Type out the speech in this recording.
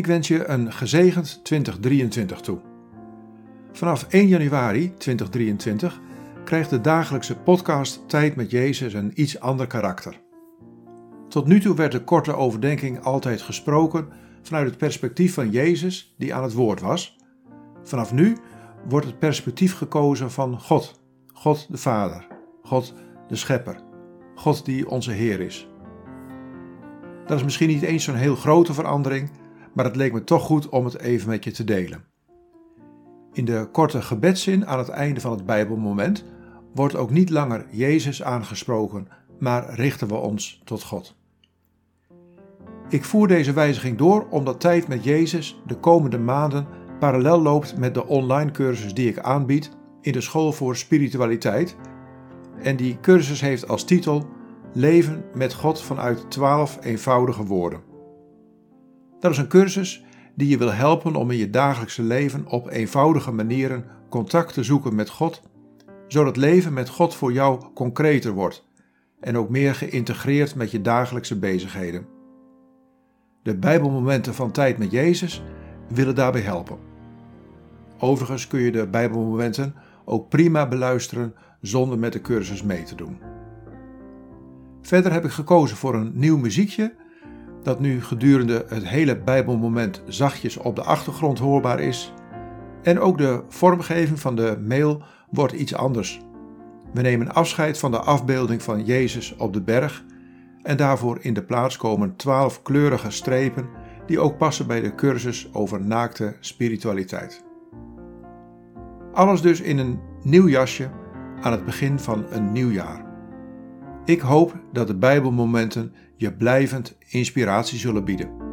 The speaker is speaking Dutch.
Ik wens je een gezegend 2023 toe. Vanaf 1 januari 2023 krijgt de dagelijkse podcast Tijd met Jezus een iets ander karakter. Tot nu toe werd de korte overdenking altijd gesproken vanuit het perspectief van Jezus die aan het woord was. Vanaf nu wordt het perspectief gekozen van God, God de Vader, God de Schepper, God die onze Heer is. Dat is misschien niet eens zo'n heel grote verandering, maar het leek me toch goed om het even met je te delen. In de korte gebedszin aan het einde van het Bijbelmoment wordt ook niet langer Jezus aangesproken, maar richten we ons tot God. Ik voer deze wijziging door omdat tijd met Jezus de komende maanden parallel loopt met de online cursus die ik aanbied in de School voor Spiritualiteit. En die cursus heeft als titel Leven met God vanuit 12 eenvoudige woorden. Dat is een cursus die je wil helpen om in je dagelijkse leven op eenvoudige manieren contact te zoeken met God, zodat leven met God voor jou concreter wordt en ook meer geïntegreerd met je dagelijkse bezigheden. De Bijbelmomenten van tijd met Jezus willen daarbij helpen. Overigens kun je de Bijbelmomenten ook prima beluisteren zonder met de cursus mee te doen. Verder heb ik gekozen voor een nieuw muziekje dat nu gedurende het hele Bijbelmoment zachtjes op de achtergrond hoorbaar is. En ook de vormgeving van de mail wordt iets anders. We nemen afscheid van de afbeelding van Jezus op de berg en daarvoor in de plaats komen twaalf kleurige strepen die ook passen bij de cursus over naakte spiritualiteit. Alles dus in een nieuw jasje aan het begin van een nieuw jaar. Ik hoop dat de Bijbelmomenten je blijvend inspiratie zullen bieden.